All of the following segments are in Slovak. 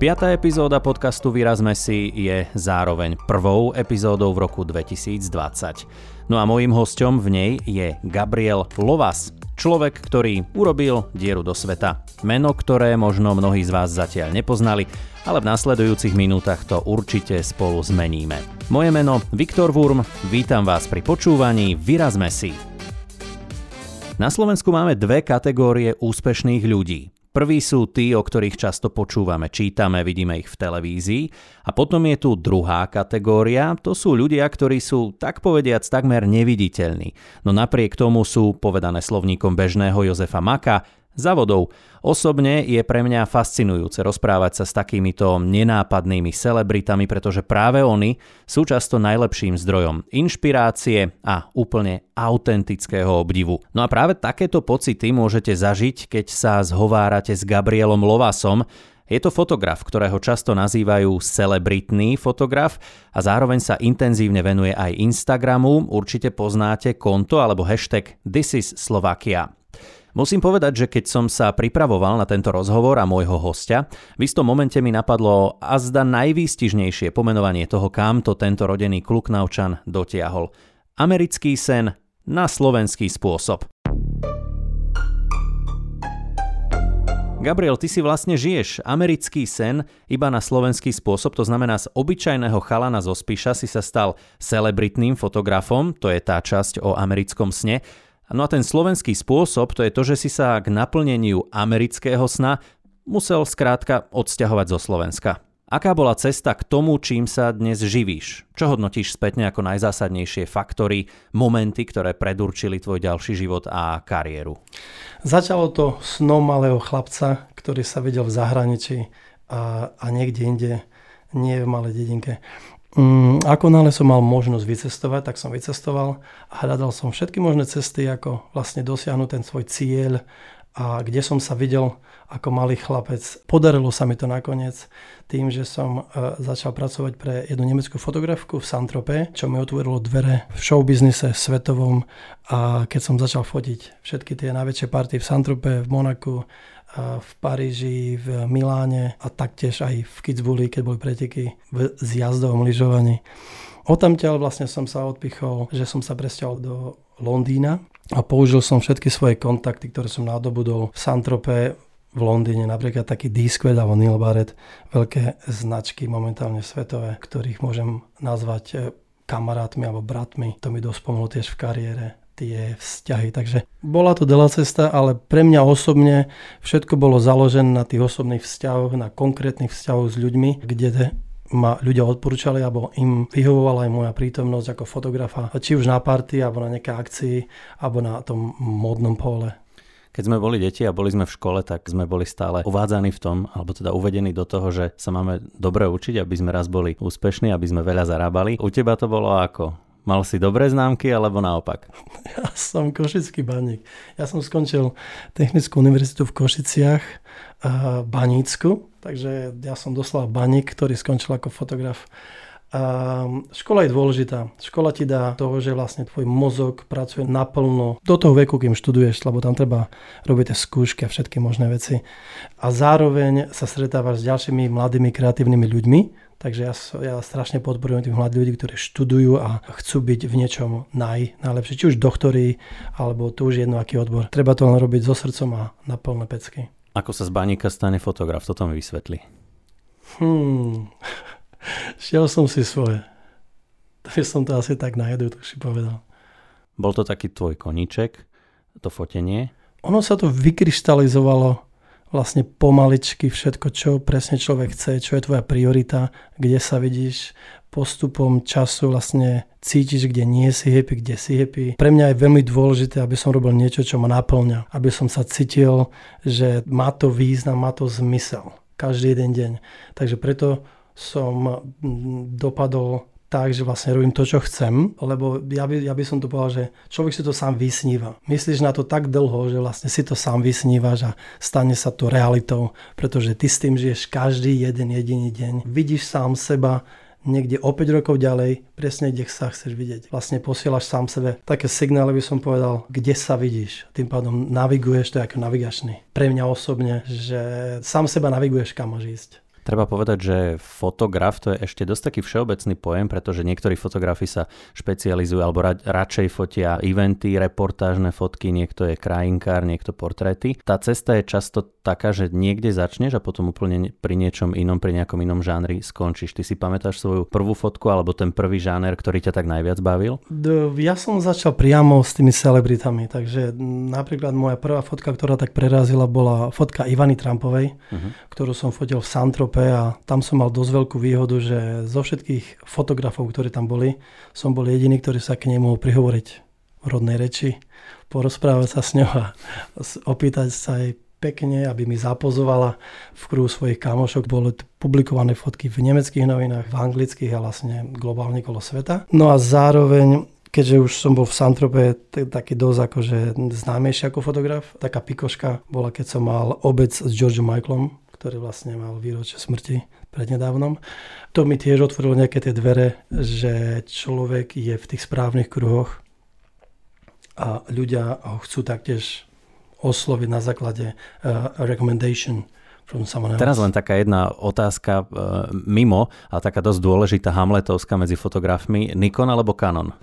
Piatá epizóda podcastu Vyrazme si je zároveň prvou epizódou v roku 2020. No a mojím hostom v nej je Gabriel Lovas, človek, ktorý urobil dieru do sveta. Meno, ktoré možno mnohí z vás zatiaľ nepoznali, ale v nasledujúcich minútach to určite spolu zmeníme. Moje meno Viktor Wurm, vítam vás pri počúvaní Vyrazme si. Na Slovensku máme dve kategórie úspešných ľudí. Prví sú tí, o ktorých často počúvame, čítame, vidíme ich v televízii. A potom je tu druhá kategória, to sú ľudia, ktorí sú, tak povediac, takmer neviditeľní. No napriek tomu sú, povedané slovníkom bežného Jozefa Maka, závodov. Osobne je pre mňa fascinujúce rozprávať sa s takýmito nenápadnými celebritami, pretože práve oni sú často najlepším zdrojom inšpirácie a úplne autentického obdivu. No a práve takéto pocity môžete zažiť, keď sa zhovárate s Gabrielom Lovasom, je to fotograf, ktorého často nazývajú celebritný fotograf a zároveň sa intenzívne venuje aj Instagramu. Určite poznáte konto alebo hashtag This is Slovakia. Musím povedať, že keď som sa pripravoval na tento rozhovor a môjho hostia, v istom momente mi napadlo azda najvýstižnejšie pomenovanie toho, kam to tento rodený kluknaučan dotiahol. Americký sen na slovenský spôsob. Gabriel, ty si vlastne žiješ americký sen iba na slovenský spôsob, to znamená z obyčajného chalana zo Spíša si sa stal celebritným fotografom, to je tá časť o americkom sne. No a ten slovenský spôsob to je to, že si sa k naplneniu amerického sna musel skrátka odsťahovať zo Slovenska. Aká bola cesta k tomu, čím sa dnes živíš? Čo hodnotíš spätne ako najzásadnejšie faktory, momenty, ktoré predurčili tvoj ďalší život a kariéru? Začalo to snom malého chlapca, ktorý sa videl v zahraničí a, a niekde inde, nie v malej dedinke. Mm, ako nále som mal možnosť vycestovať, tak som vycestoval a hľadal som všetky možné cesty, ako vlastne dosiahnuť ten svoj cieľ a kde som sa videl ako malý chlapec. Podarilo sa mi to nakoniec tým, že som e, začal pracovať pre jednu nemeckú fotografku v Santrope, čo mi otvorilo dvere v showbiznise svetovom a keď som začal fotiť všetky tie najväčšie party v Santrope, v Monaku, v Paríži, v Miláne a taktiež aj v Kitzbüheli, keď boli preteky v zjazdovom lyžovaní. Otamťaľ vlastne som sa odpichol, že som sa presťahol do Londýna a použil som všetky svoje kontakty, ktoré som nadobudol v Santrope, v Londýne, napríklad taký Disquet alebo Neil Barrett, veľké značky momentálne svetové, ktorých môžem nazvať eh, kamarátmi alebo bratmi. To mi dosť pomohlo tiež v kariére tie vzťahy. Takže bola to dlhá cesta, ale pre mňa osobne všetko bolo založené na tých osobných vzťahoch, na konkrétnych vzťahoch s ľuďmi, kde ma ľudia odporúčali, alebo im vyhovovala aj moja prítomnosť ako fotografa, či už na party, alebo na nejaké akcii, alebo na tom modnom pole. Keď sme boli deti a boli sme v škole, tak sme boli stále uvádzaní v tom, alebo teda uvedení do toho, že sa máme dobre učiť, aby sme raz boli úspešní, aby sme veľa zarábali. U teba to bolo ako? Mal si dobré známky alebo naopak? Ja som košický baník. Ja som skončil Technickú univerzitu v Košiciach, uh, Banícku, takže ja som doslova baník, ktorý skončil ako fotograf. A škola je dôležitá. Škola ti dá toho, že vlastne tvoj mozog pracuje naplno do toho veku, kým študuješ, lebo tam treba robiť tie skúšky a všetky možné veci. A zároveň sa stretávaš s ďalšími mladými kreatívnymi ľuďmi, Takže ja, ja strašne podporujem tých mladých ľudí, ktorí študujú a chcú byť v niečom naj, najlepšie. Či už doktori, alebo to už jedno aký odbor. Treba to len robiť so srdcom a na plné pecky. Ako sa z baníka stane fotograf? Toto mi vysvetli. Hmm. Šiel som si svoje. By som to asi tak na si povedal. Bol to taký tvoj koníček, to fotenie? Ono sa to vykryštalizovalo vlastne pomaličky všetko, čo presne človek chce, čo je tvoja priorita, kde sa vidíš postupom času vlastne cítiš, kde nie si happy, kde si happy. Pre mňa je veľmi dôležité, aby som robil niečo, čo ma naplňa. Aby som sa cítil, že má to význam, má to zmysel. Každý jeden deň. Takže preto som dopadol tak, že vlastne robím to, čo chcem, lebo ja by, ja by som to povedal, že človek si to sám vysníva. Myslíš na to tak dlho, že vlastne si to sám vysnívaš a stane sa to realitou, pretože ty s tým žiješ každý jeden jediný deň. Vidíš sám seba niekde o 5 rokov ďalej, presne kde sa chceš vidieť. Vlastne posielaš sám sebe také signály, by som povedal, kde sa vidíš. Tým pádom naviguješ to ako navigačný. Pre mňa osobne, že sám seba naviguješ, kam máš ísť. Treba povedať, že fotograf to je ešte dosť taký všeobecný pojem, pretože niektorí fotografi sa špecializujú alebo ra- radšej fotia eventy, reportážne fotky, niekto je krajinkár, niekto portréty. Tá cesta je často taká, že niekde začneš a potom úplne pri niečom inom, pri nejakom inom žánri skončíš. Ty si pamätáš svoju prvú fotku alebo ten prvý žáner, ktorý ťa tak najviac bavil? Ja som začal priamo s tými celebritami, takže napríklad moja prvá fotka, ktorá tak prerazila, bola fotka Ivany Trumpovej, uh-huh. ktorú som fotil v Santrope a tam som mal dosť veľkú výhodu, že zo všetkých fotografov, ktorí tam boli, som bol jediný, ktorý sa k nej mohol prihovoriť v rodnej reči, porozprávať sa s ňou a opýtať sa jej pekne, aby mi zapozovala v kruhu svojich kamošok. Boli publikované fotky v nemeckých novinách, v anglických a vlastne globálne kolo sveta. No a zároveň keďže už som bol v Santrope taký dosť akože známejší ako fotograf, taká pikoška bola, keď som mal obec s Georgeom Michaelom, ktorý vlastne mal výročie smrti prednedávnom. To mi tiež otvorilo nejaké tie dvere, že človek je v tých správnych kruhoch a ľudia ho chcú taktiež osloviť na základe uh, recommendation. Teraz len taká jedna otázka uh, mimo, a taká dosť dôležitá hamletovská medzi fotografmi. Nikon alebo Canon?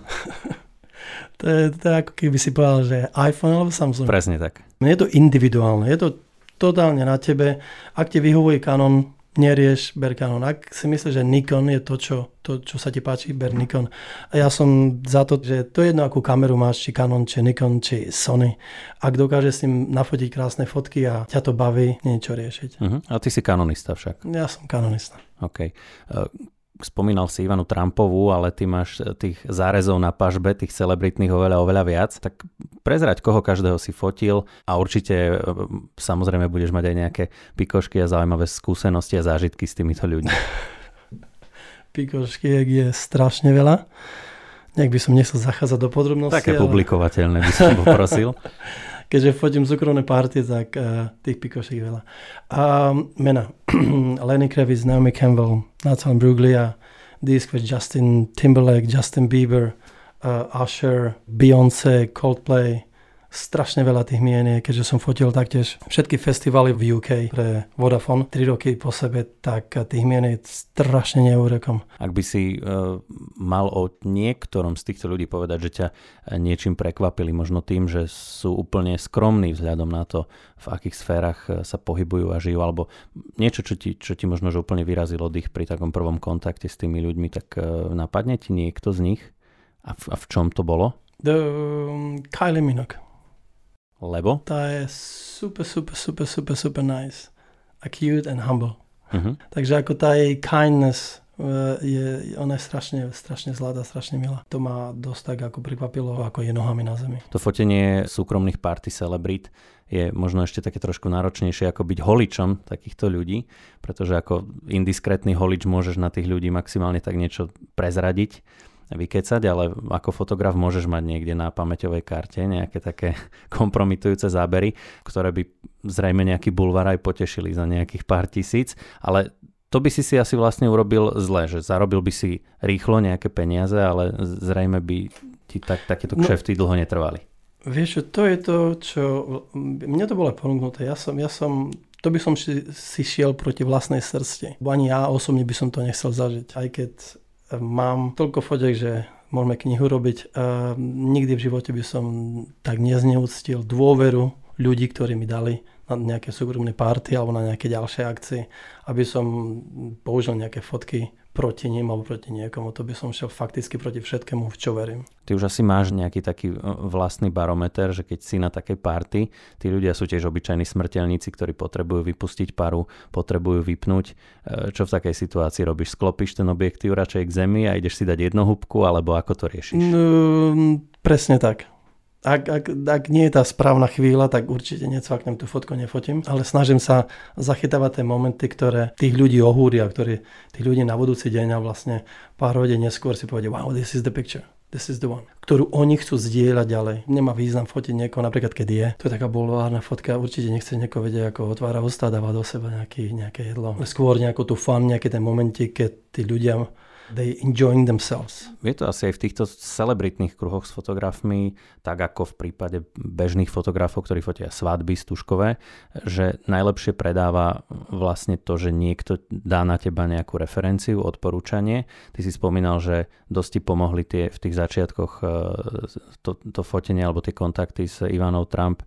to, je, to je ako keby si povedal, že iPhone alebo Samsung. Presne tak. Je to individuálne, je to totálne na tebe. Ak ti vyhovuje Canon, nerieš, ber Canon. Ak si myslíš, že Nikon je to čo, to, čo sa ti páči, ber Nikon. A ja som za to, že to je jedno, akú kameru máš, či Canon, či Nikon, či Sony. Ak dokáže s tým nafotiť krásne fotky a ťa to baví, niečo riešiť. Uh-huh. A ty si kanonista však. Ja som kanonista. OK. Spomínal si Ivanu Trumpovú, ale ty máš tých zárezov na pažbe, tých celebritných oveľa, oveľa viac, tak prezrať, koho každého si fotil a určite e, samozrejme budeš mať aj nejaké pikošky a zaujímavé skúsenosti a zážitky s týmito ľuďmi. Pikošky je strašne veľa. Nejak by som nechcel zachádzať do podrobností. Také ale... publikovateľné by som poprosil. keďže fotím súkromné party, tak uh, tých pikošík veľa. A mena. Lenny Kravitz, Naomi Campbell, Nathan Bruglia, disk with Justin Timberlake, Justin Bieber, uh, Usher, Beyoncé, Coldplay, strašne veľa tých mien je, keďže som fotil taktiež všetky festivaly v UK pre Vodafone 3 roky po sebe, tak tých mien je strašne neúrekom. Ak by si uh, mal o niektorom z týchto ľudí povedať, že ťa niečím prekvapili, možno tým, že sú úplne skromní vzhľadom na to, v akých sférach e, sa pohybujú a žijú, alebo niečo, čo ti, čo ti možno že úplne vyrazilo dých pri takom prvom kontakte s tými ľuďmi, tak uh, napadne ti niekto z nich? A v, a v čom to bolo? The, um, Kylie Minogue. Lebo? Tá je super, super, super, super, super nice. A cute and humble. Uh-huh. Takže ako tá jej kindness eh, je, ona je strašne, strašne zlatá, strašne milá. To ma dosť tak ako prekvapilo, ako je nohami na zemi. To fotenie súkromných party celebrit je možno ešte také trošku náročnejšie ako byť holičom takýchto ľudí, pretože ako indiskrétny holič môžeš na tých ľudí maximálne tak niečo prezradiť vykecať, ale ako fotograf môžeš mať niekde na pamäťovej karte nejaké také kompromitujúce zábery, ktoré by zrejme nejaký bulvar aj potešili za nejakých pár tisíc, ale to by si si asi vlastne urobil zle, že zarobil by si rýchlo nejaké peniaze, ale zrejme by ti tak, takéto no, kšefty dlho netrvali. Vieš, to je to, čo... Mne to bolo ponúknuté. Ja som, ja som to by som si, si šiel proti vlastnej srsti. Ani ja osobne by som to nechcel zažiť. Aj keď Mám toľko fotek, že môžeme knihu robiť. Nikdy v živote by som tak nezneúctil dôveru ľudí, ktorí mi dali na nejaké súkromné party alebo na nejaké ďalšie akcie, aby som použil nejaké fotky proti ním alebo proti niekomu. To by som šiel fakticky proti všetkému, v čo verím. Ty už asi máš nejaký taký e, vlastný barometer, že keď si na takej party, tí ľudia sú tiež obyčajní smrteľníci, ktorí potrebujú vypustiť paru, potrebujú vypnúť. E, čo v takej situácii robíš? Sklopíš ten objektív radšej k zemi a ideš si dať jednohúbku, alebo ako to riešiš? No, presne tak ak, ak, ak nie je tá správna chvíľa, tak určite necvaknem tú fotku, nefotím, ale snažím sa zachytávať tie momenty, ktoré tých ľudí ohúria, ktorí tých ľudí na budúci deň a vlastne pár hodín neskôr si povedia, wow, this is the picture. This is the one. Ktorú oni chcú zdieľať ďalej. Nemá význam fotiť niekoho, napríklad keď je. To je taká bulvárna fotka, určite nechce niekoho vedieť, ako otvára ústa, dáva do seba nejaký, nejaké jedlo. Skôr nejakú tú fan, nejaké ten momenty, keď tí ľudia they enjoying themselves. Je to asi aj v týchto celebritných kruhoch s fotografmi, tak ako v prípade bežných fotografov, ktorí fotia svadby stužkové, že najlepšie predáva vlastne to, že niekto dá na teba nejakú referenciu, odporúčanie. Ty si spomínal, že dosť ti pomohli tie v tých začiatkoch e, to, to fotenie alebo tie kontakty s Ivanou Trump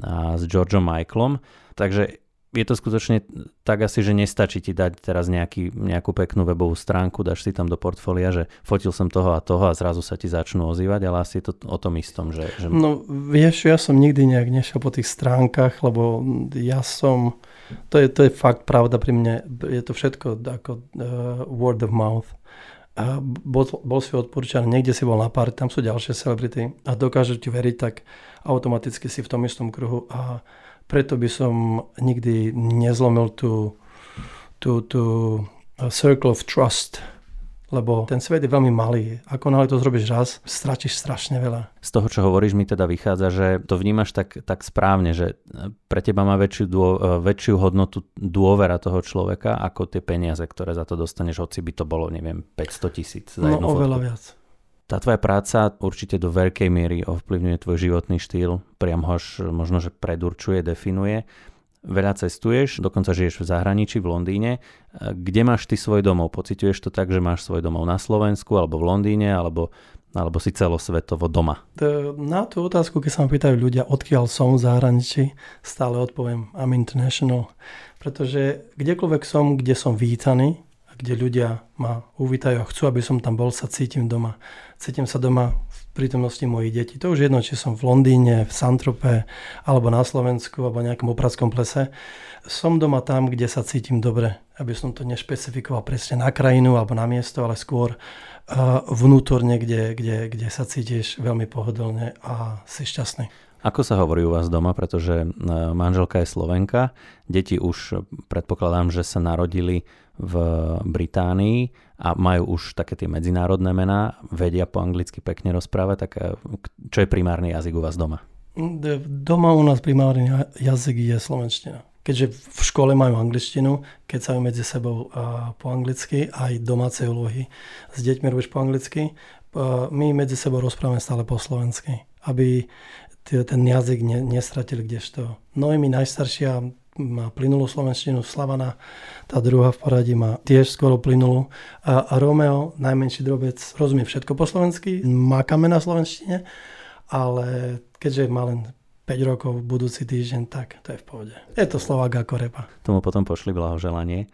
a s Georgeom Michaelom. Takže je to skutočne tak asi, že nestačí ti dať teraz nejaký, nejakú peknú webovú stránku, dáš si tam do portfólia, že fotil som toho a toho a zrazu sa ti začnú ozývať, ale asi je to o tom istom. Že, že... No vieš, ja som nikdy nejak nešiel po tých stránkach, lebo ja som, to je, to je fakt pravda pri mne, je to všetko ako uh, word of mouth. A bol, bol si odporúčaný, niekde si bol na pár, tam sú ďalšie celebrity a dokážu ti veriť, tak automaticky si v tom istom kruhu a preto by som nikdy nezlomil tú, tú, tú uh, circle of trust, lebo ten svet je veľmi malý. Ako náhle to zrobíš raz, stratíš strašne veľa. Z toho, čo hovoríš, mi teda vychádza, že to vnímaš tak, tak správne, že pre teba má väčšiu, dô, uh, väčšiu hodnotu dôvera toho človeka, ako tie peniaze, ktoré za to dostaneš, hoci by to bolo, neviem, 500 tisíc za no, jednu oveľa fotku. viac. Tá tvoja práca určite do veľkej miery ovplyvňuje tvoj životný štýl, priam ho možno, že predurčuje, definuje. Veľa cestuješ, dokonca žiješ v zahraničí, v Londýne. Kde máš ty svoj domov? Pociťuješ to tak, že máš svoj domov na Slovensku, alebo v Londýne, alebo, alebo si celosvetovo doma? Na tú otázku, keď sa ma pýtajú ľudia, odkiaľ som v zahraničí, stále odpoviem, I'm international. Pretože kdekoľvek som, kde som vítaný, kde ľudia ma uvítajú a chcú, aby som tam bol, sa cítim doma. Cítim sa doma v prítomnosti mojich detí. To už jedno, či som v Londýne, v Santrope, alebo na Slovensku, alebo nejakom opradskom plese. Som doma tam, kde sa cítim dobre, aby som to nešpecifikoval presne na krajinu alebo na miesto, ale skôr uh, vnútorne, kde, kde, kde sa cítiš veľmi pohodlne a si šťastný. Ako sa hovorí u vás doma, pretože manželka je Slovenka, deti už predpokladám, že sa narodili v Británii a majú už také tie medzinárodné mená, vedia po anglicky pekne rozprávať, tak eh, čo je primárny jazyk u vás doma? Doma u nás primárny jazyk je slovenština. Keďže v škole majú angličtinu, keď sa medzi sebou po anglicky, aj domáce úlohy s deťmi robíš po anglicky, my medzi sebou rozprávame stále po slovensky, aby ten jazyk ne, nestratili kdežto. No i mi najstaršia má plynulú slovenštinu, Slavana, tá druhá v poradí má tiež skoro plynulú. A, a Romeo, najmenší drobec, rozumie všetko po slovensky, mákame na slovenštine, ale keďže má len 5 rokov budúci týždeň, tak to je v pohode. Je to Slovák ako repa. Tomu potom pošli blahoželanie.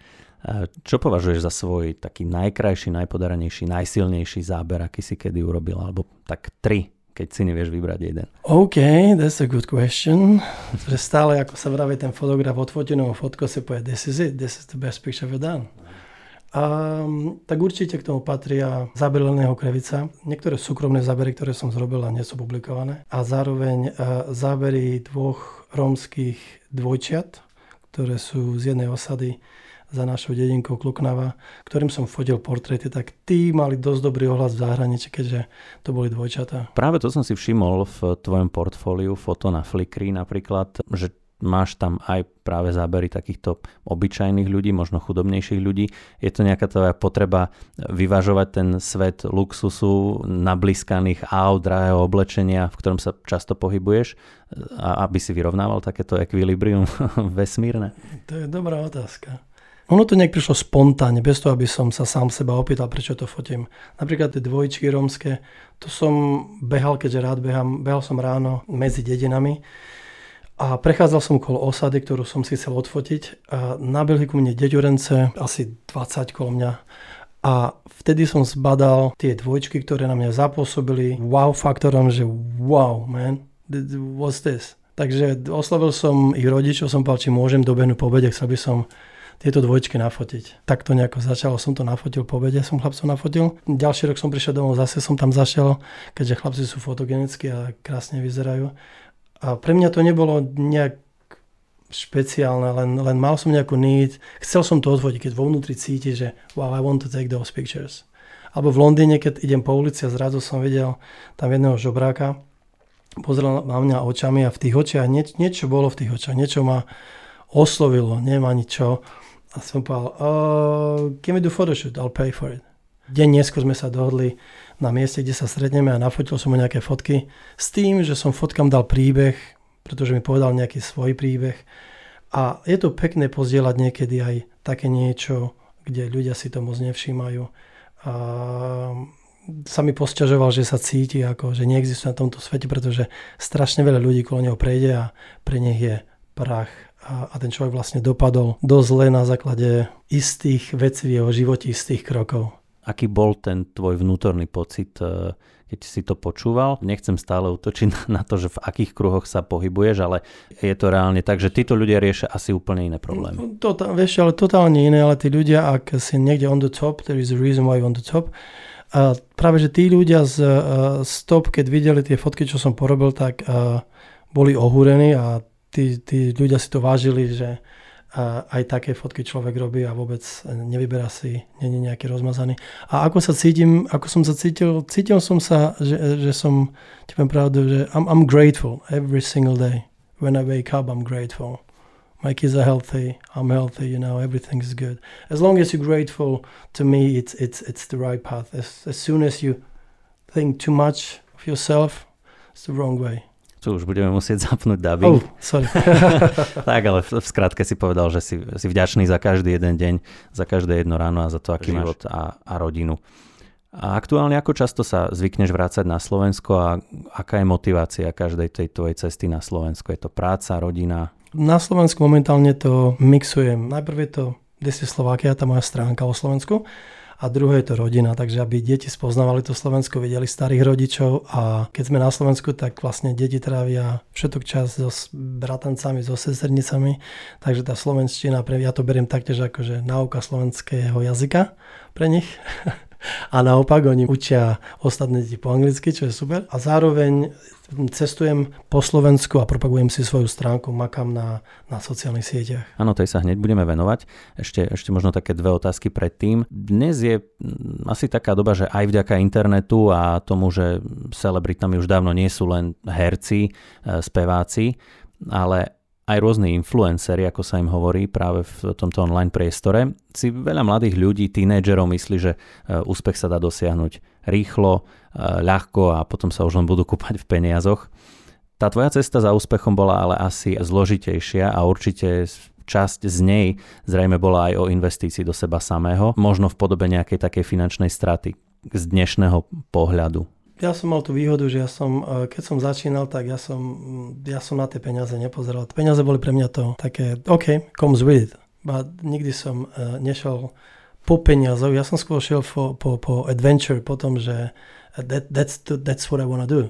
Čo považuješ za svoj taký najkrajší, najpodaranejší, najsilnejší záber, aký si kedy urobil? Alebo tak tri keď si nevieš vybrať jeden? OK, that's a good question. že stále, ako sa vraví ten fotograf odfotenú fotku, si povie, this is it, this is the best picture ever done. A, tak určite k tomu patria zábery Leného Krevica, niektoré súkromné zábery, ktoré som zrobil a nie sú publikované a zároveň a, zábery dvoch rómskych dvojčiat, ktoré sú z jednej osady za našou dedinkou Kluknava, ktorým som fotil portréty, tak tí mali dosť dobrý ohlas v zahraničí, keďže to boli dvojčatá. Práve to som si všimol v tvojom portfóliu, foto na Flickry napríklad, že máš tam aj práve zábery takýchto obyčajných ľudí, možno chudobnejších ľudí. Je to nejaká tvoja potreba vyvažovať ten svet luxusu, nabliskaných aut, drahého oblečenia, v ktorom sa často pohybuješ, a aby si vyrovnával takéto ekvilibrium vesmírne? To je dobrá otázka. Ono to nejak prišlo spontánne, bez toho, aby som sa sám seba opýtal, prečo to fotím. Napríklad tie dvojčky rómske, to som behal, keďže rád behám, behal som ráno medzi dedinami a prechádzal som okolo osady, ktorú som si chcel odfotiť a nabehli ku mne deďurence, asi 20 kolo mňa a vtedy som zbadal tie dvojčky, ktoré na mňa zapôsobili wow faktorom, že wow man, what's this? Takže oslovil som ich rodičov, som povedal, či môžem dobehnúť po obede, chcel by som tieto dvojčky nafotiť. Tak to nejako začalo, som to nafotil po obede, som chlapcov nafotil. Ďalší rok som prišiel domov, zase som tam zašiel, keďže chlapci sú fotogenickí a krásne vyzerajú. A pre mňa to nebolo nejak špeciálne, len, len mal som nejakú need, chcel som to odfotiť, keď vo vnútri cíti, že wow, I want to take those pictures. Alebo v Londýne, keď idem po ulici a zrazu som videl tam jedného žobráka, pozrel na mňa očami a v tých očiach nieč, niečo bolo v tých očiach, niečo ma oslovilo, neviem ani čo. A som povedal, uh, give me the photoshoot, I'll pay for it. Deň neskôr sme sa dohodli na mieste, kde sa stretneme a nafotil som mu nejaké fotky s tým, že som fotkám dal príbeh, pretože mi povedal nejaký svoj príbeh. A je to pekné pozdieľať niekedy aj také niečo, kde ľudia si to moc nevšímajú. A sa mi posťažoval, že sa cíti ako, že neexistuje na tomto svete, pretože strašne veľa ľudí kolo neho prejde a pre nich je prach a, a ten človek vlastne dopadol dosť zle na základe istých vecí v jeho živote, istých krokov. Aký bol ten tvoj vnútorný pocit, e, keď si to počúval? Nechcem stále utočiť na to, že v akých kruhoch sa pohybuješ, ale je to reálne tak, že títo ľudia riešia asi úplne iné problémy. To, to, vieš, ale totálne iné, ale tí ľudia, ak si niekde on the top, there is a reason why on the top, a práve, že tí ľudia z Stop, keď videli tie fotky, čo som porobil, tak uh, boli ohúrení a tí, tí ľudia si to vážili, že aj také fotky človek robí a vôbec nevyberá si, není nejaký rozmazaný. A ako sa cítim, ako som sa cítil, cítil som sa, že, že som, ti pravdu, že I'm, I'm grateful every single day. When I wake up, I'm grateful my kids are healthy, I'm healthy, you know, everything is good. As long as you're grateful, to me, it's it's it's the right path. As, as soon as you think too much of yourself, it's the wrong way. Tu už budeme musieť zapnúť dubbing. Oh, sorry. tak, ale v, v skratke si povedal, že si, si vďačný za každý jeden deň, za každé jedno ráno a za to, aký život a, a rodinu. A aktuálne ako často sa zvykneš vrácať na Slovensko a aká je motivácia každej tej tvojej cesty na Slovensko? Je to práca, rodina? Na Slovensku momentálne to mixujem. Najprv je to Desi Slovakia, tá moja stránka o Slovensku a druhé je to rodina, takže aby deti spoznávali to Slovensko, videli starých rodičov a keď sme na Slovensku, tak vlastne deti trávia všetok čas so bratancami, so sesternicami, takže tá slovenština, ja to beriem taktiež ako, že náuka slovenského jazyka pre nich. a naopak oni učia ostatné deti po anglicky, čo je super. A zároveň cestujem po Slovensku a propagujem si svoju stránku, makám na, na sociálnych sieťach. Áno, tej sa hneď budeme venovať. Ešte, ešte možno také dve otázky predtým. Dnes je mm, asi taká doba, že aj vďaka internetu a tomu, že celebritami už dávno nie sú len herci, e, speváci, ale aj rôzni influenceri, ako sa im hovorí práve v tomto online priestore, si veľa mladých ľudí, tínedžerov myslí, že e, úspech sa dá dosiahnuť rýchlo, e, ľahko a potom sa už len budú kúpať v peniazoch. Tá tvoja cesta za úspechom bola ale asi zložitejšia a určite časť z nej zrejme bola aj o investícii do seba samého, možno v podobe nejakej takej finančnej straty z dnešného pohľadu ja som mal tú výhodu, že ja som, e, keď som začínal, tak ja som, ja som na tie peniaze nepozeral. Peniaze boli pre mňa to také, OK, comes with it. But nikdy som uh, nešiel po peniazoch, ja som skôr šiel po, po, po adventure, po tom, že that, that's, that's what I wanna do.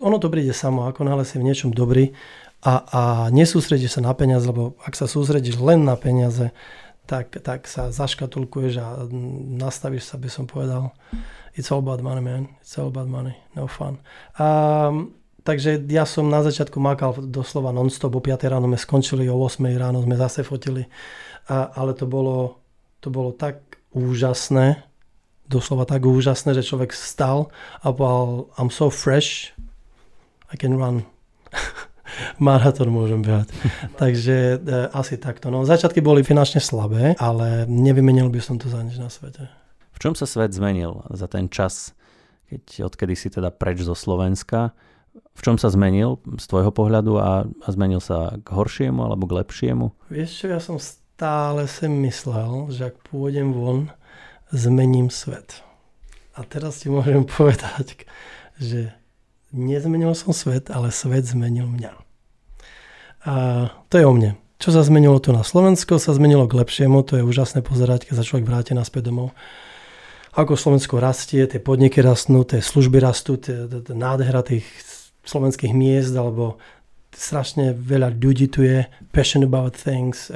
Ono to príde samo, ako náhle si v niečom dobrý a, a nesústredíš sa na peniaze, lebo ak sa sústredíš len na peniaze, tak, tak sa zaškatulkuješ a nastavíš sa, by som povedal, it's all about money, man. It's all about money. No fun. Um, takže ja som na začiatku makal doslova non-stop. O 5 ráno sme skončili, o 8 ráno sme zase fotili. A, ale to bolo, to bolo tak úžasné, doslova tak úžasné, že človek stal a povedal, I'm so fresh, I can run. Maratón môžem behať. Takže e, asi takto. No, začiatky boli finančne slabé, ale nevymenil by som to za nič na svete. V čom sa svet zmenil za ten čas, keď odkedy si teda preč zo Slovenska? V čom sa zmenil z tvojho pohľadu a, a zmenil sa k horšiemu alebo k lepšiemu? Vieš čo, ja som stále si myslel, že ak pôjdem von, zmením svet. A teraz ti môžem povedať, že nezmenil som svet, ale svet zmenil mňa. A to je o mne. Čo sa zmenilo tu na Slovensko, sa zmenilo k lepšiemu, to je úžasné pozerať, keď sa človek vráti naspäť domov ako Slovensko rastie, tie podniky rastnú, tie služby rastú, tie, tie nádhera tých slovenských miest, alebo strašne veľa ľudí tu je, passion about things,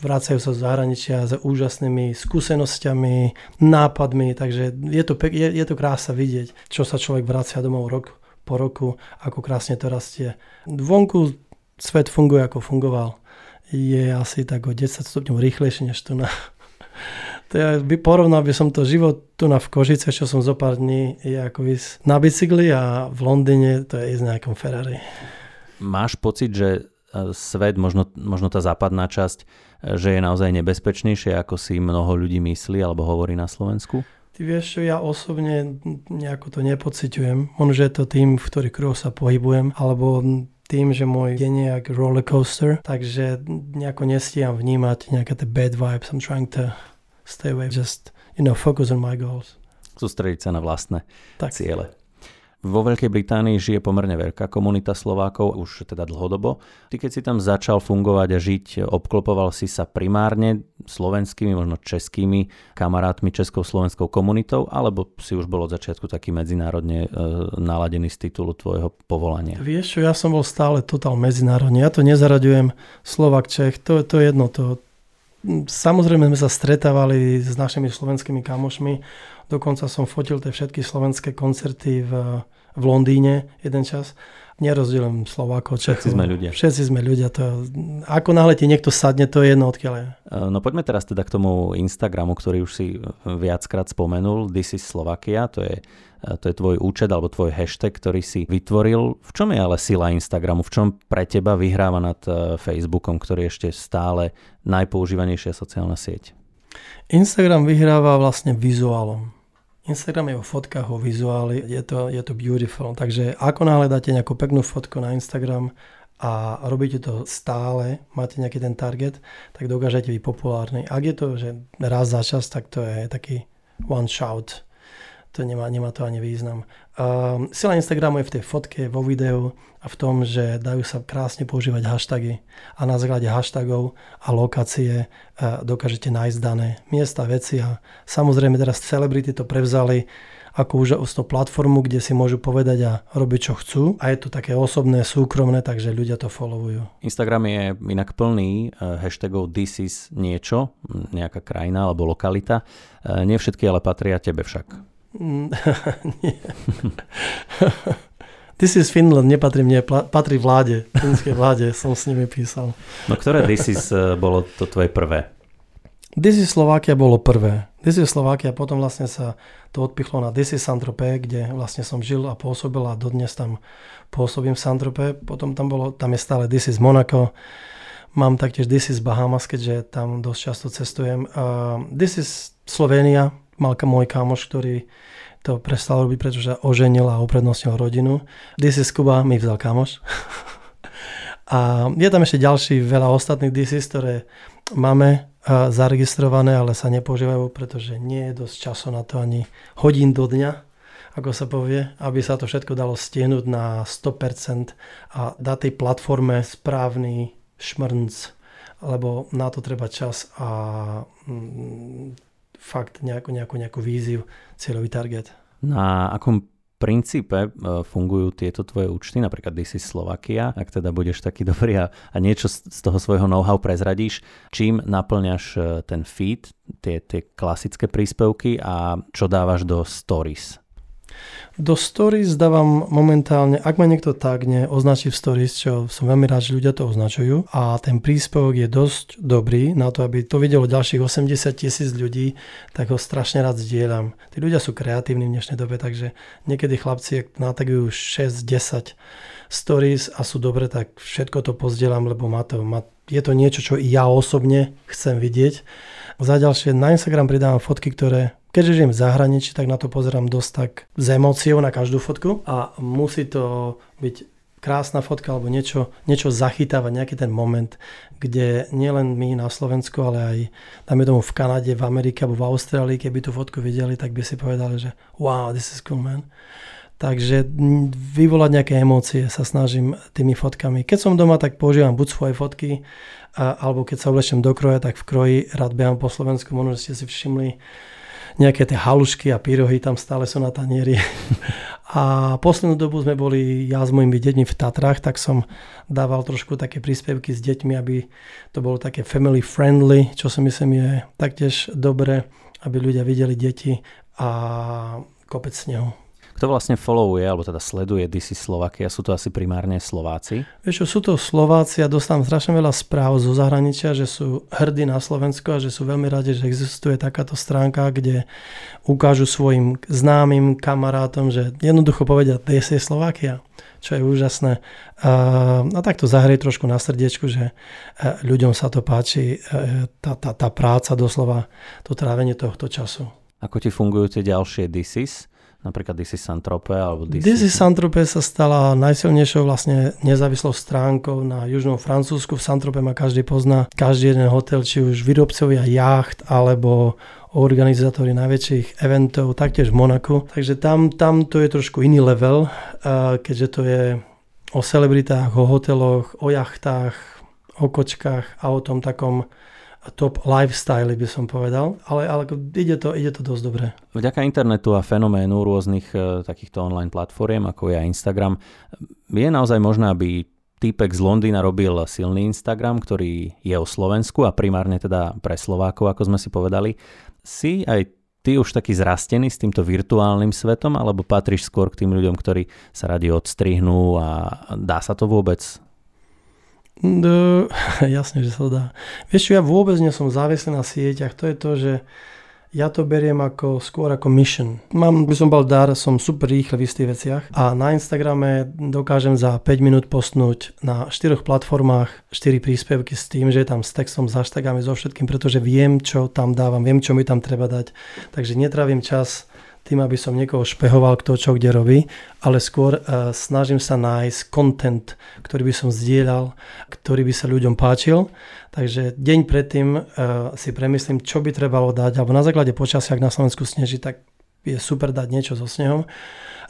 vracajú sa z zahraničia s úžasnými skúsenosťami, nápadmi, takže je to, je, je to krása vidieť, čo sa človek vracia domov rok po roku, ako krásne to rastie. Vonku svet funguje ako fungoval. Je asi tak o 10 stupňov rýchlejšie než tu na to ja by porovnal by som to život tu na v Kožice, čo som zo pár dní, je ako ísť na bicykli a v Londýne to je ísť na nejakom Ferrari. Máš pocit, že e, svet, možno, možno tá západná časť, e, že je naozaj nebezpečnejšie, ako si mnoho ľudí myslí alebo hovorí na Slovensku? Ty vieš ja osobne nejako to nepociťujem. Možno, že je to tým, v ktorých kruhoch sa pohybujem, alebo tým, že môj deň je jak roller coaster, takže nejako nestíham vnímať nejaké tie bad vibes. I'm trying to stay away, just, you know, focus on my goals. Sústrediť sa na vlastné tak. ciele. Vo Veľkej Británii žije pomerne veľká komunita Slovákov, už teda dlhodobo. Ty keď si tam začal fungovať a žiť, obklopoval si sa primárne slovenskými, možno českými kamarátmi, českou slovenskou komunitou, alebo si už bol od začiatku taký medzinárodne e, naladený z titulu tvojho povolania? Vieš čo, ja som bol stále totál medzinárodne. Ja to nezaraďujem Slovak, Čech, to, to je jedno. To, Samozrejme sme sa stretávali s našimi slovenskými kamošmi, dokonca som fotil tie všetky slovenské koncerty v, v Londýne jeden čas. Nerozdielujem Slovákov, Čechov. Všetci sme ľudia. Všetci sme ľudia. To, ako náhle ti niekto sadne, to je jedno odkiaľ je. No poďme teraz teda k tomu Instagramu, ktorý už si viackrát spomenul. This is Slovakia, to je to je tvoj účet alebo tvoj hashtag, ktorý si vytvoril. V čom je ale sila Instagramu? V čom pre teba vyhráva nad e, Facebookom, ktorý je ešte stále najpoužívanejšia sociálna sieť? Instagram vyhráva vlastne vizuálom. Instagram je o fotkách, o vizuáli, je to, je to beautiful. Takže ako náhle dáte nejakú peknú fotku na Instagram a robíte to stále, máte nejaký ten target, tak dokážete byť populárny. Ak je to, že raz za čas, tak to je taký one shot to nemá, nemá to ani význam. Uh, sila Instagramu je v tej fotke, vo videu a v tom, že dajú sa krásne používať hashtagy a na základe hashtagov a lokácie uh, dokážete nájsť dané miesta, veci a samozrejme teraz celebrity to prevzali ako úžasnú platformu, kde si môžu povedať a robiť čo chcú a je to také osobné, súkromné, takže ľudia to followujú. Instagram je inak plný uh, hashtagov this is niečo, nejaká krajina alebo lokalita. Uh, nie všetky ale patria tebe však. Mm. This is Finland nepatrí mne, patrí vláde, finskej vláde, som s nimi písal. No ktoré This is uh, bolo to tvoje prvé? This is Slovakia bolo prvé. This is Slovakia, potom vlastne sa to odpichlo na This is Santrope, kde vlastne som žil a pôsobil a dodnes tam pôsobím v Santrope. Potom tam, bolo, tam je stále This is Monaco. Mám taktiež This is Bahamas, keďže tam dosť často cestujem. Uh, this is Slovenia, mal môj kámoš, ktorý to prestal robiť, pretože oženil a uprednostnil rodinu. This is Kuba mi vzal kamoš. a je tam ešte ďalší veľa ostatných DCs, ktoré máme zaregistrované, ale sa nepoužívajú, pretože nie je dosť času na to ani hodín do dňa, ako sa povie, aby sa to všetko dalo stiahnuť na 100% a dať tej platforme správny šmrnc, lebo na to treba čas a mm, fakt nejakú, nejakú, nejakú víziu, cieľový target. Na akom princípe e, fungujú tieto tvoje účty, napríklad is Slovakia, ak teda budeš taký dobrý a, a niečo z, z toho svojho know-how prezradíš, čím naplňaš e, ten feed, tie, tie klasické príspevky a čo dávaš do stories? Do stories dávam momentálne, ak ma niekto tagne, označí v stories, čo som veľmi rád, že ľudia to označujú a ten príspevok je dosť dobrý na to, aby to videlo ďalších 80 tisíc ľudí, tak ho strašne rád zdieľam. Tí ľudia sú kreatívni v dnešnej dobe, takže niekedy chlapci natagujú 6-10 stories a sú dobre, tak všetko to pozdielam, lebo má to, má, je to niečo, čo ja osobne chcem vidieť. Za ďalšie na Instagram pridávam fotky, ktoré Keďže žijem v zahraničí, tak na to pozerám dosť tak s emóciou na každú fotku a musí to byť krásna fotka alebo niečo, niečo zachytávať, nejaký ten moment, kde nielen my na Slovensku, ale aj dáme tomu v Kanade, v Amerike alebo v Austrálii, keby tú fotku videli, tak by si povedali, že wow, this is cool man. Takže vyvolať nejaké emócie sa snažím tými fotkami. Keď som doma, tak používam buď svoje fotky, alebo keď sa oblečem do kroja, tak v kroji rád behám po Slovensku, možno ste si všimli, nejaké tie halušky a pyrohy tam stále sú na tanieri. A poslednú dobu sme boli ja s mojimi deťmi v Tatrách, tak som dával trošku také príspevky s deťmi, aby to bolo také family friendly, čo si myslím je taktiež dobre, aby ľudia videli deti a kopec snehu. Kto vlastne followuje, alebo teda sleduje DC Slovakia? Sú to asi primárne Slováci? Vieš čo, sú to Slováci a dostávam strašne veľa správ zo zahraničia, že sú hrdí na Slovensko a že sú veľmi radi, že existuje takáto stránka, kde ukážu svojim známym kamarátom, že jednoducho povedia DC Slovakia čo je úžasné. A, a tak to zahrie trošku na srdiečku, že e, ľuďom sa to páči, e, tá, tá, tá práca doslova, to trávenie tohto času. Ako ti fungujú tie ďalšie DCs? Napríklad DC Santrope alebo DC... DC Santrope sa stala najsilnejšou vlastne nezávislou stránkou na južnom Francúzsku. V Santrope ma každý pozná. Každý jeden hotel, či už výrobcovia jacht alebo organizátori najväčších eventov, taktiež v Monaku. Takže tam, tam to je trošku iný level, keďže to je o celebritách, o hoteloch, o jachtách, o kočkách a o tom takom top lifestyle, by som povedal, ale, ale ide, to, ide to dosť dobre. Vďaka internetu a fenoménu rôznych e, takýchto online platform, ako je Instagram, je naozaj možné, aby týpek z Londýna robil silný Instagram, ktorý je o Slovensku a primárne teda pre Slovákov, ako sme si povedali. Si aj ty už taký zrastený s týmto virtuálnym svetom, alebo patríš skôr k tým ľuďom, ktorí sa radi odstrihnú a dá sa to vôbec? No, jasne, že sa dá. Vieš čo, ja vôbec nie som závislý na sieťach. To je to, že ja to beriem ako, skôr ako mission. Mám, by som bol dar, som super rýchle v istých veciach a na Instagrame dokážem za 5 minút postnúť na 4 platformách 4 príspevky s tým, že je tam s textom, s hashtagami, so všetkým, pretože viem, čo tam dávam, viem, čo mi tam treba dať. Takže netravím čas tým, aby som niekoho špehoval, kto čo kde robí, ale skôr uh, snažím sa nájsť content, ktorý by som zdieľal, ktorý by sa ľuďom páčil. Takže deň predtým uh, si premyslím, čo by trebalo dať, alebo na základe počasia, ak na Slovensku sneží, tak je super dať niečo so snehom,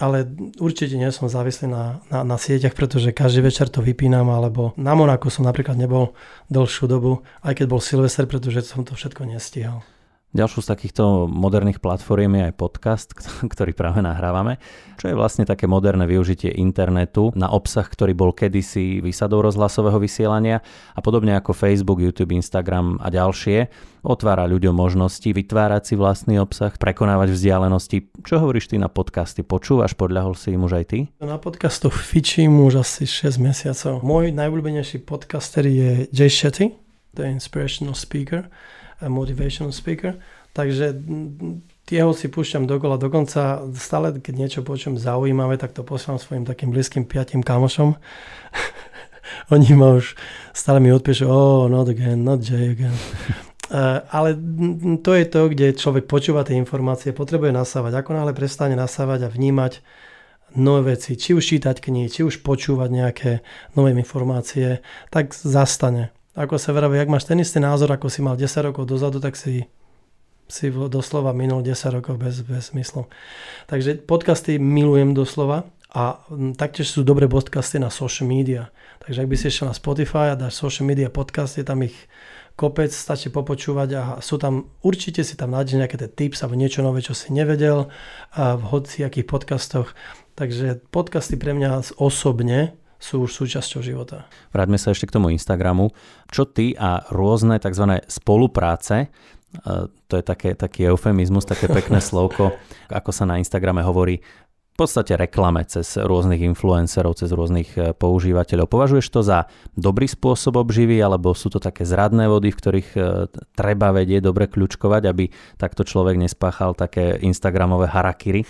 ale určite nie som závislý na, na, na sieťach, pretože každý večer to vypínam, alebo na Monaku som napríklad nebol dlhšiu dobu, aj keď bol Silvester, pretože som to všetko nestíhal. Ďalšou z takýchto moderných platform je aj podcast, ktorý práve nahrávame, čo je vlastne také moderné využitie internetu na obsah, ktorý bol kedysi výsadou rozhlasového vysielania a podobne ako Facebook, YouTube, Instagram a ďalšie, otvára ľuďom možnosti vytvárať si vlastný obsah, prekonávať vzdialenosti. Čo hovoríš ty na podcasty? Počúvaš, podľahol si im už aj ty? Na podcastoch fičím už asi 6 mesiacov. Môj najobľúbenejší podcaster je Jay Shetty, to inspirational speaker motivational speaker, takže tieho si púšťam dokola, dokonca stále, keď niečo počujem zaujímavé, tak to posielam svojim takým blízkym piatým kamošom. Oni ma už stále mi odpíšu, oh, not again, not Jay again. Ale to je to, kde človek počúva tie informácie, potrebuje nasávať. Ako náhle prestane nasávať a vnímať nové veci, či už čítať knihy, či už počúvať nejaké nové informácie, tak zastane. Ako sa vraví, ak máš ten istý názor, ako si mal 10 rokov dozadu, tak si si doslova minul 10 rokov bez, bez zmyslu. Takže podcasty milujem doslova a taktiež sú dobré podcasty na social media. Takže ak by si išiel na Spotify a dáš social media podcasty, tam ich kopec, stačí popočúvať a sú tam, určite si tam nájdeš nejaké tie tips alebo niečo nové, čo si nevedel a v hociakých podcastoch. Takže podcasty pre mňa osobne sú už súčasťou života. Vráťme sa ešte k tomu Instagramu. Čo ty a rôzne tzv. spolupráce, e, to je také, taký eufemizmus, také pekné slovko, ako sa na Instagrame hovorí, v podstate reklame cez rôznych influencerov, cez rôznych e, používateľov. Považuješ to za dobrý spôsob obživy, alebo sú to také zradné vody, v ktorých e, treba vedieť, dobre kľúčkovať, aby takto človek nespáchal také Instagramové harakiri?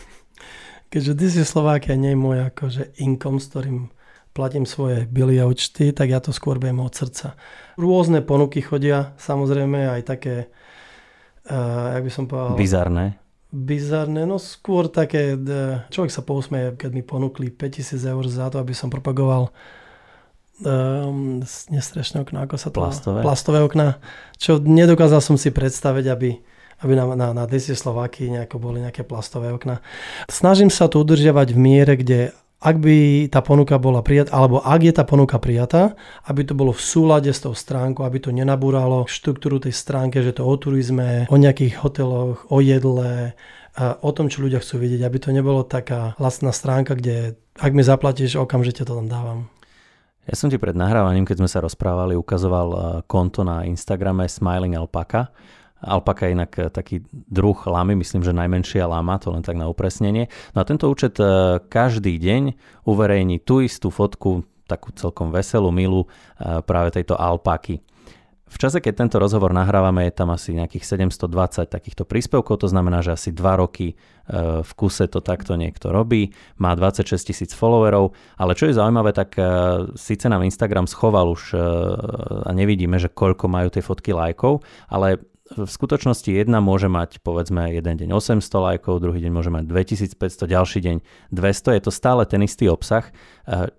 Keďže ty si Slovákia, nie je môj akože income, s ktorým platím svoje bily a účty, tak ja to skôr budem od srdca. Rôzne ponuky chodia, samozrejme aj také, uh, jak by som povedal... Bizarné. Bizarné, no skôr také, človek sa pousmeje, keď mi ponúkli 5000 eur za to, aby som propagoval um, nestrešné okna, ako sa to... Plastové. Plastové okna, čo nedokázal som si predstaviť, aby aby na, na, na Slováky nejako boli nejaké plastové okna. Snažím sa to udržiavať v miere, kde ak by tá ponuka bola prijatá, alebo ak je tá ponuka prijatá, aby to bolo v súlade s tou stránkou, aby to nenabúralo štruktúru tej stránke, že to o turizme, o nejakých hoteloch, o jedle, o tom, čo ľudia chcú vidieť, aby to nebolo taká vlastná stránka, kde ak mi zaplatíš, okamžite to tam dávam. Ja som ti pred nahrávaním, keď sme sa rozprávali, ukazoval eh, konto na Instagrame Smiling Alpaka Alpaka je inak eh, taký druh lamy, myslím, že najmenšia lama, to len tak na upresnenie. No a tento účet eh, každý deň uverejní tú istú fotku, takú celkom veselú, milú eh, práve tejto alpaky. V čase, keď tento rozhovor nahrávame, je tam asi nejakých 720 takýchto príspevkov, to znamená, že asi 2 roky v kuse to takto niekto robí, má 26 tisíc followerov, ale čo je zaujímavé, tak síce nám Instagram schoval už a nevidíme, že koľko majú tie fotky lajkov, ale v skutočnosti jedna môže mať povedzme jeden deň 800 lajkov, druhý deň môže mať 2500, ďalší deň 200, je to stále ten istý obsah. E,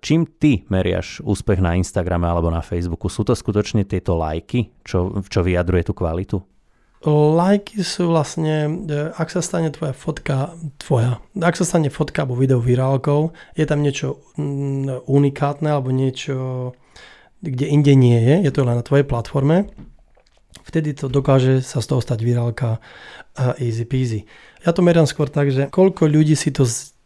čím ty meriaš úspech na Instagrame alebo na Facebooku? Sú to skutočne tieto lajky, čo, čo vyjadruje tú kvalitu? Lajky sú vlastne, e, ak sa stane tvoja fotka, tvoja, ak sa stane fotka alebo video virálkou, je tam niečo mm, unikátne alebo niečo, kde inde nie je, je to len na tvojej platforme, vtedy to dokáže sa z toho stať virálka easy peasy. Ja to merám skôr tak, že koľko ľudí si to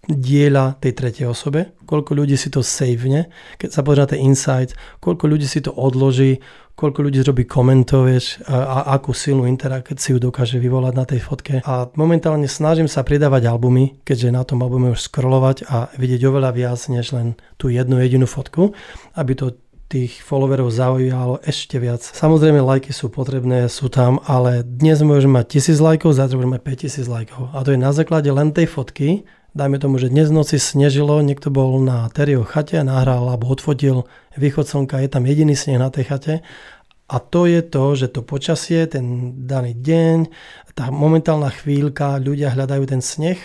diela tej tretej osobe, koľko ľudí si to savene, keď sa pozrie na ten insight, koľko ľudí si to odloží, koľko ľudí zrobí komentov, a, a akú silnú interakciu dokáže vyvolať na tej fotke. A momentálne snažím sa pridávať albumy, keďže na tom albume už scrollovať a vidieť oveľa viac, než len tú jednu jedinú fotku, aby to tých followerov zaujalo ešte viac. Samozrejme, lajky sú potrebné, sú tam, ale dnes môžeme mať 1000 lajkov, zajtra budeme mať 5000 lajkov. A to je na základe len tej fotky. Dajme tomu, že dnes v noci snežilo, niekto bol na Terio chate nahral alebo odfotil východ slnka, je tam jediný sneh na tej chate. A to je to, že to počasie, ten daný deň, tá momentálna chvíľka, ľudia hľadajú ten sneh,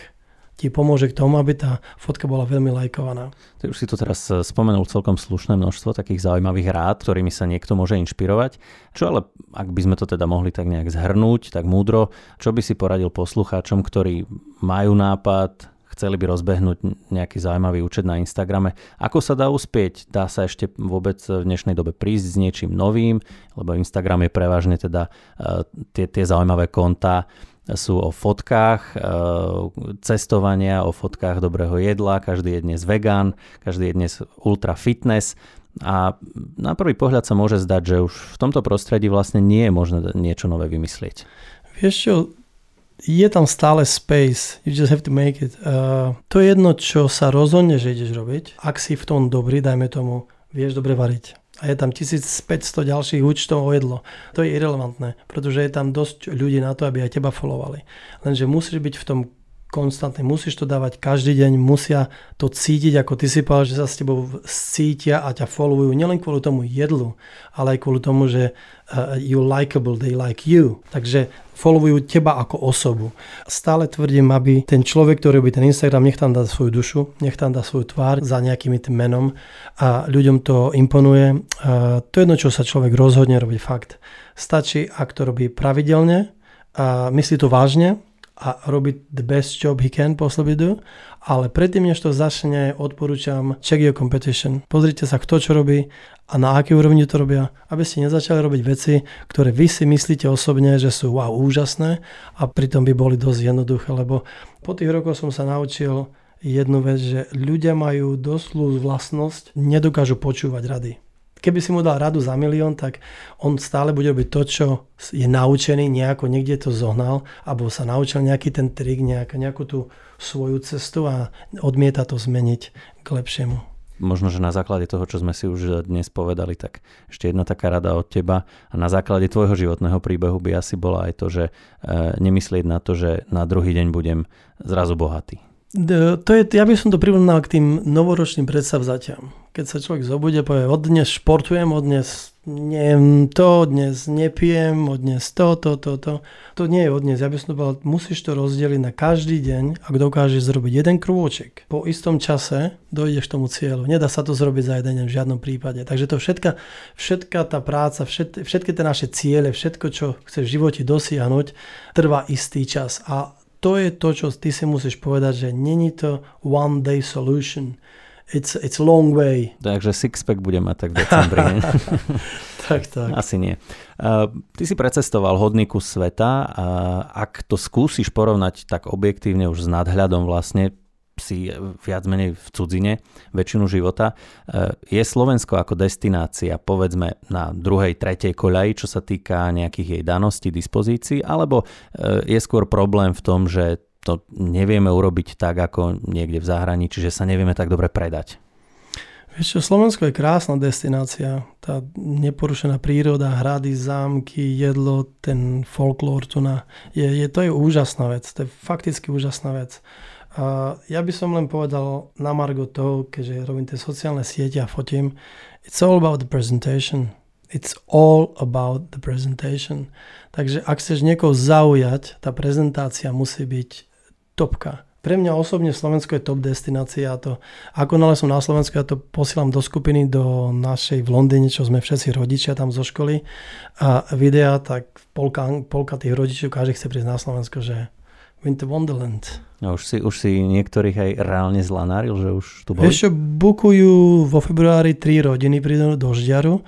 ti pomôže k tomu, aby tá fotka bola veľmi lajkovaná. Ty už si tu teraz eh, spomenul celkom slušné množstvo takých zaujímavých rád, ktorými sa niekto môže inšpirovať. Čo ale, ak by sme to teda mohli tak nejak zhrnúť, tak múdro, čo by si poradil poslucháčom, ktorí majú nápad, chceli by rozbehnúť nejaký zaujímavý účet na Instagrame. Ako sa dá uspieť? Dá sa ešte vôbec v dnešnej dobe prísť s niečím novým? Lebo Instagram je prevažne teda uh, tie, tie zaujímavé kontá sú o fotkách e, cestovania, o fotkách dobrého jedla, každý je dnes vegan, každý je dnes ultra fitness a na prvý pohľad sa môže zdať, že už v tomto prostredí vlastne nie je možné niečo nové vymyslieť. Vieš čo, je tam stále space, you just have to make it. Uh, to je jedno, čo sa rozhodne, že ideš robiť. Ak si v tom dobrý, dajme tomu, vieš dobre variť a je tam 1500 ďalších účtov o jedlo. To je irrelevantné, pretože je tam dosť ľudí na to, aby aj teba followovali. Lenže musíš byť v tom konstantne, musíš to dávať každý deň, musia to cítiť, ako ty si povedal, že sa s tebou cítia a ťa followujú nielen kvôli tomu jedlu, ale aj kvôli tomu, že uh, you likable, they like you. Takže followujú teba ako osobu. Stále tvrdím, aby ten človek, ktorý robí ten Instagram, nech tam dá svoju dušu, nech tam dá svoju tvár za nejakým tým menom a ľuďom to imponuje. Uh, to je jedno, čo sa človek rozhodne robiť fakt. Stačí, ak to robí pravidelne, a myslí to vážne, a robiť the best job he can possibly do, ale predtým, než to začne, odporúčam check your competition. Pozrite sa, kto čo robí a na aké úrovni to robia, aby ste nezačali robiť veci, ktoré vy si myslíte osobne, že sú wow, úžasné a pritom by boli dosť jednoduché, lebo po tých rokoch som sa naučil jednu vec, že ľudia majú doslú vlastnosť, nedokážu počúvať rady keby si mu dal radu za milión, tak on stále bude robiť to, čo je naučený, nejako niekde to zohnal, alebo sa naučil nejaký ten trik, nejak, nejakú tú svoju cestu a odmieta to zmeniť k lepšiemu. Možno, že na základe toho, čo sme si už dnes povedali, tak ešte jedna taká rada od teba a na základe tvojho životného príbehu by asi bola aj to, že e, nemyslieť na to, že na druhý deň budem zrazu bohatý to je, ja by som to prirovnal k tým novoročným predsavzatiam. Keď sa človek zobude, povie, od dnes športujem, od dnes neviem to, dnes nepijem, od dnes to, to, to, to. To nie je od dnes. Ja by som to povedal, musíš to rozdeliť na každý deň, ak dokážeš zrobiť jeden krôček. Po istom čase dojdeš k tomu cieľu. Nedá sa to zrobiť za jeden deň v žiadnom prípade. Takže to všetka, všetka tá práca, všet, všetky tie naše ciele, všetko, čo chceš v živote dosiahnuť, trvá istý čas. A to je to, čo ty si musíš povedať, že není to one day solution. It's, it's long way. Takže Sixpack bude mať tak v decembri. tak, tak. Asi nie. Uh, ty si precestoval hodný kus sveta a ak to skúsiš porovnať tak objektívne už s nadhľadom vlastne, si viac menej v cudzine väčšinu života. E, je Slovensko ako destinácia povedzme na druhej, tretej koľaji, čo sa týka nejakých jej daností, dispozícií, alebo e, je skôr problém v tom, že to nevieme urobiť tak, ako niekde v zahraničí, že sa nevieme tak dobre predať? Vieš čo, Slovensko je krásna destinácia. Tá neporušená príroda, hrady, zámky, jedlo, ten folklór tu na... Je, je, to je úžasná vec. To je fakticky úžasná vec. A ja by som len povedal na margo toho, keďže robím tie sociálne siete a fotím, it's all about the presentation. It's all about the presentation. Takže ak chceš niekoho zaujať, tá prezentácia musí byť topka. Pre mňa osobne Slovensko je top destinácia a to, ako nále som na Slovensku, ja to posielam do skupiny, do našej v Londýne, čo sme všetci rodičia tam zo školy a videa, tak polka, polka tých rodičov, každý chce prísť na Slovensko, že Winter Wonderland. A už si, už si niektorých aj reálne zlanáril, že už tu boli? Ešte bukujú vo februári tri rodiny prídu do Žďaru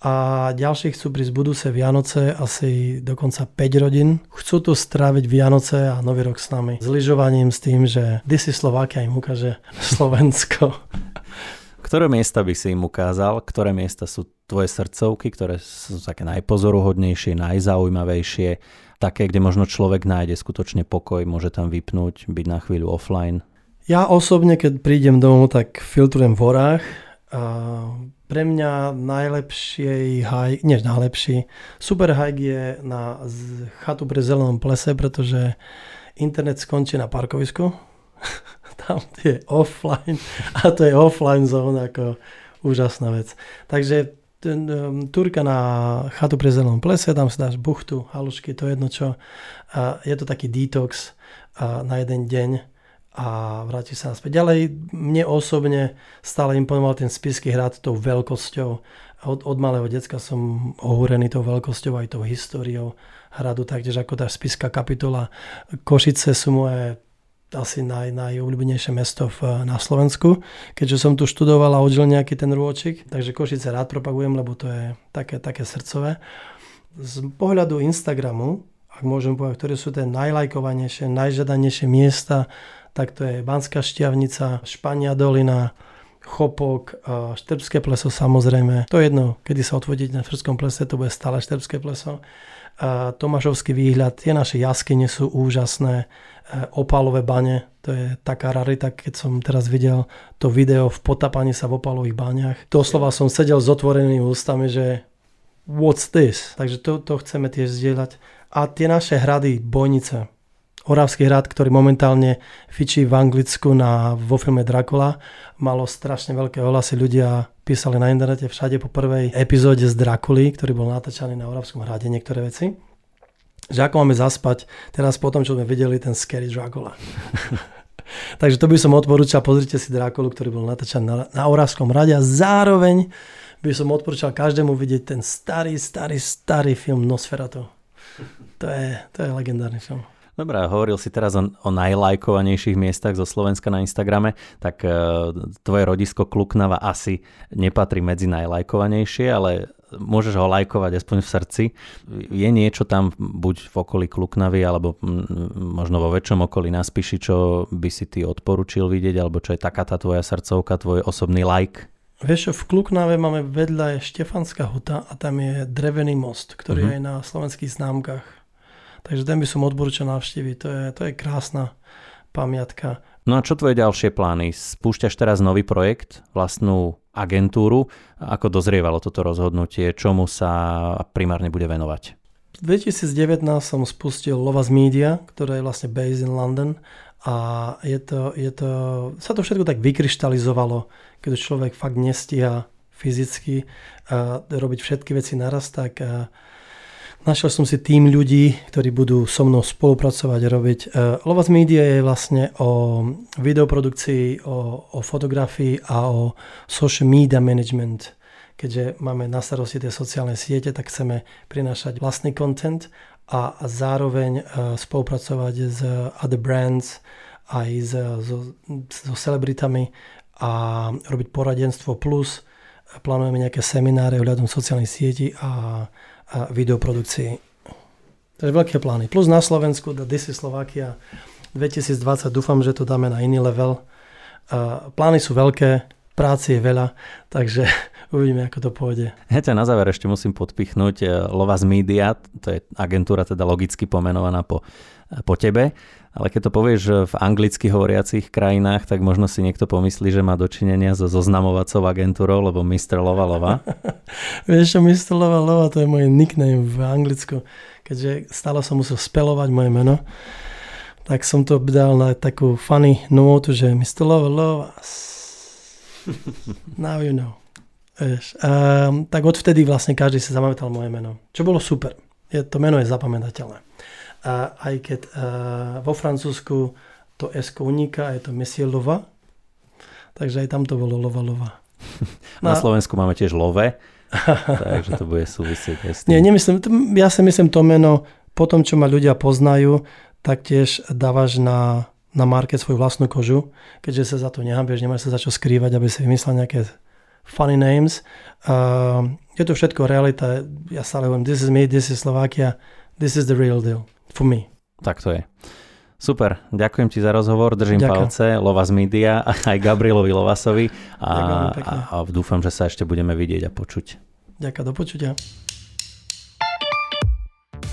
a ďalší chcú prísť budúce Vianoce, asi dokonca 5 rodín. Chcú tu stráviť Vianoce a Nový rok s nami. S lyžovaním, s tým, že si Slovakia im ukáže Slovensko. Ktoré miesta by si im ukázal? Ktoré miesta sú tvoje srdcovky, ktoré sú také najpozoruhodnejšie, najzaujímavejšie, také, kde možno človek nájde skutočne pokoj, môže tam vypnúť, byť na chvíľu offline? Ja osobne, keď prídem domov, tak filtrujem v horách. A pre mňa najlepší hike, nie najlepší, super hike je na chatu pri zelenom plese, pretože internet skončí na parkovisku. Tam je offline a to je offline zóna ako úžasná vec. Takže ten, um, turka na chatu pri zelenom plese, tam si dáš buchtu, halušky, to je jedno čo. A je to taký detox a na jeden deň a vráti sa naspäť. Ďalej, mne osobne stále imponoval ten spisky hrad tou veľkosťou. Od, od malého decka som ohúrený tou veľkosťou aj tou históriou hradu, taktiež ako tá spiská kapitola. Košice sú moje asi naj, najobľúbenejšie mesto v, na Slovensku, keďže som tu študoval a odžil nejaký ten rôčik, takže Košice rád propagujem, lebo to je také, také srdcové. Z pohľadu Instagramu, ak môžem povedať, ktoré sú tie najlajkovanejšie, najžadanejšie miesta, tak to je Banská šťavnica, Špania dolina, Chopok, Štrbské pleso samozrejme. To je jedno, kedy sa otvodíte na Štrbskom plese, to bude stále Štrbské pleso. Tomášovský výhľad, tie naše jaskyne sú úžasné, opálové bane, to je taká rarita, keď som teraz videl to video v potapaní sa v opalových báňach. Doslova som sedel s otvorenými ústami, že what's this? Takže to, to chceme tiež zdieľať. A tie naše hrady, bojnice, Oravský hrad, ktorý momentálne fičí v Anglicku na, vo filme Dracula. Malo strašne veľké ohlasy, ľudia písali na internete všade po prvej epizóde z Draculy, ktorý bol natáčaný na Oravskom hrade, niektoré veci. Že ako máme zaspať teraz po tom, čo sme videli ten Scary Dracula. Takže to by som odporúčal, pozrite si Drakulu, ktorý bol natáčaný na, na Oravskom hrade a zároveň by som odporúčal každému vidieť ten starý, starý, starý film Nosferatu. To je, to je legendárny film. Dobre, hovoril si teraz o, o najlajkovanejších miestach zo Slovenska na Instagrame, tak e, tvoje rodisko Kluknava asi nepatrí medzi najlajkovanejšie, ale môžeš ho lajkovať aspoň v srdci. Je niečo tam buď v okolí Kluknavy, alebo možno vo väčšom okolí na Spiši, čo by si ty odporučil vidieť, alebo čo je taká tá tvoja srdcovka, tvoj osobný like? Vieš, v Kluknave máme vedľa je Štefanská huta a tam je drevený most, ktorý uh-huh. je na slovenských známkach Takže ten by som odporúčal navštíviť. To je, to je krásna pamiatka. No a čo tvoje ďalšie plány? Spúšťaš teraz nový projekt, vlastnú agentúru. Ako dozrievalo toto rozhodnutie? Čomu sa primárne bude venovať? V 2019 som spustil Lovas Media, ktoré je vlastne based in London a je to, je to, sa to všetko tak vykryštalizovalo, keď človek fakt nestíha fyzicky uh, robiť všetky veci naraz, tak uh, Našiel som si tým ľudí, ktorí budú so mnou spolupracovať a robiť. Uh, Lovas Media je vlastne o videoprodukcii, o, o fotografii a o social media management. Keďže máme na starosti tie sociálne siete, tak chceme prinášať vlastný content a, zároveň uh, spolupracovať s other brands aj so, so celebritami a robiť poradenstvo plus plánujeme nejaké semináre ohľadom sociálnych sietí a a videoprodukcii. Takže veľké plány. Plus na Slovensku, This is Slovakia 2020, dúfam, že to dáme na iný level. Plány sú veľké, práci je veľa, takže uvidíme, ako to pôjde. Ťa na záver ešte musím podpichnúť. E, Lovas Media, to je agentúra teda logicky pomenovaná po, po tebe. Ale keď to povieš v anglicky hovoriacich krajinách, tak možno si niekto pomyslí, že má dočinenia so zoznamovacou agentúrou, lebo Mr. Lova. Vieš čo, Mr. Lova to je môj nickname v Anglicku. Keďže stále som musel spelovať moje meno, tak som to dal na takú funny notu, že Mr. Lova Lova. Now you know. Vieš, um, tak odvtedy vlastne každý si zapamätal moje meno. Čo bolo super. Je, to meno je zapamätateľné. A aj keď uh, vo Francúzsku to S uniká, je to Monsieur Lova, takže aj tam to bolo Lova Lova. Na no, Slovensku máme tiež Love, takže to bude súvisieť aj s tým. Nie, nemyslím, ja si myslím to meno, po tom, čo ma ľudia poznajú, tak tiež dávaš na, na market svoju vlastnú kožu, keďže sa za to nehambieš, nemáš sa za čo skrývať, aby si vymyslel nejaké funny names. Uh, je to všetko realita. Ja stále hovorím, this is me, this is Slovakia, this is the real deal for me. Tak to je. Super, ďakujem ti za rozhovor, držím ďakujem. palce, Lovas Media aj Gabrielovi Lovasovi a, a, a dúfam, že sa ešte budeme vidieť a počuť. Ďakujem, do počutia.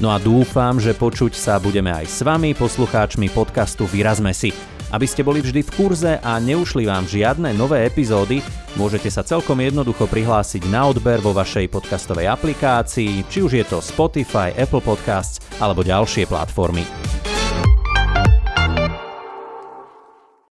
No a dúfam, že počuť sa budeme aj s vami, poslucháčmi podcastu Vyrazme si. Aby ste boli vždy v kurze a neušli vám žiadne nové epizódy, môžete sa celkom jednoducho prihlásiť na odber vo vašej podcastovej aplikácii, či už je to Spotify, Apple Podcasts alebo ďalšie platformy.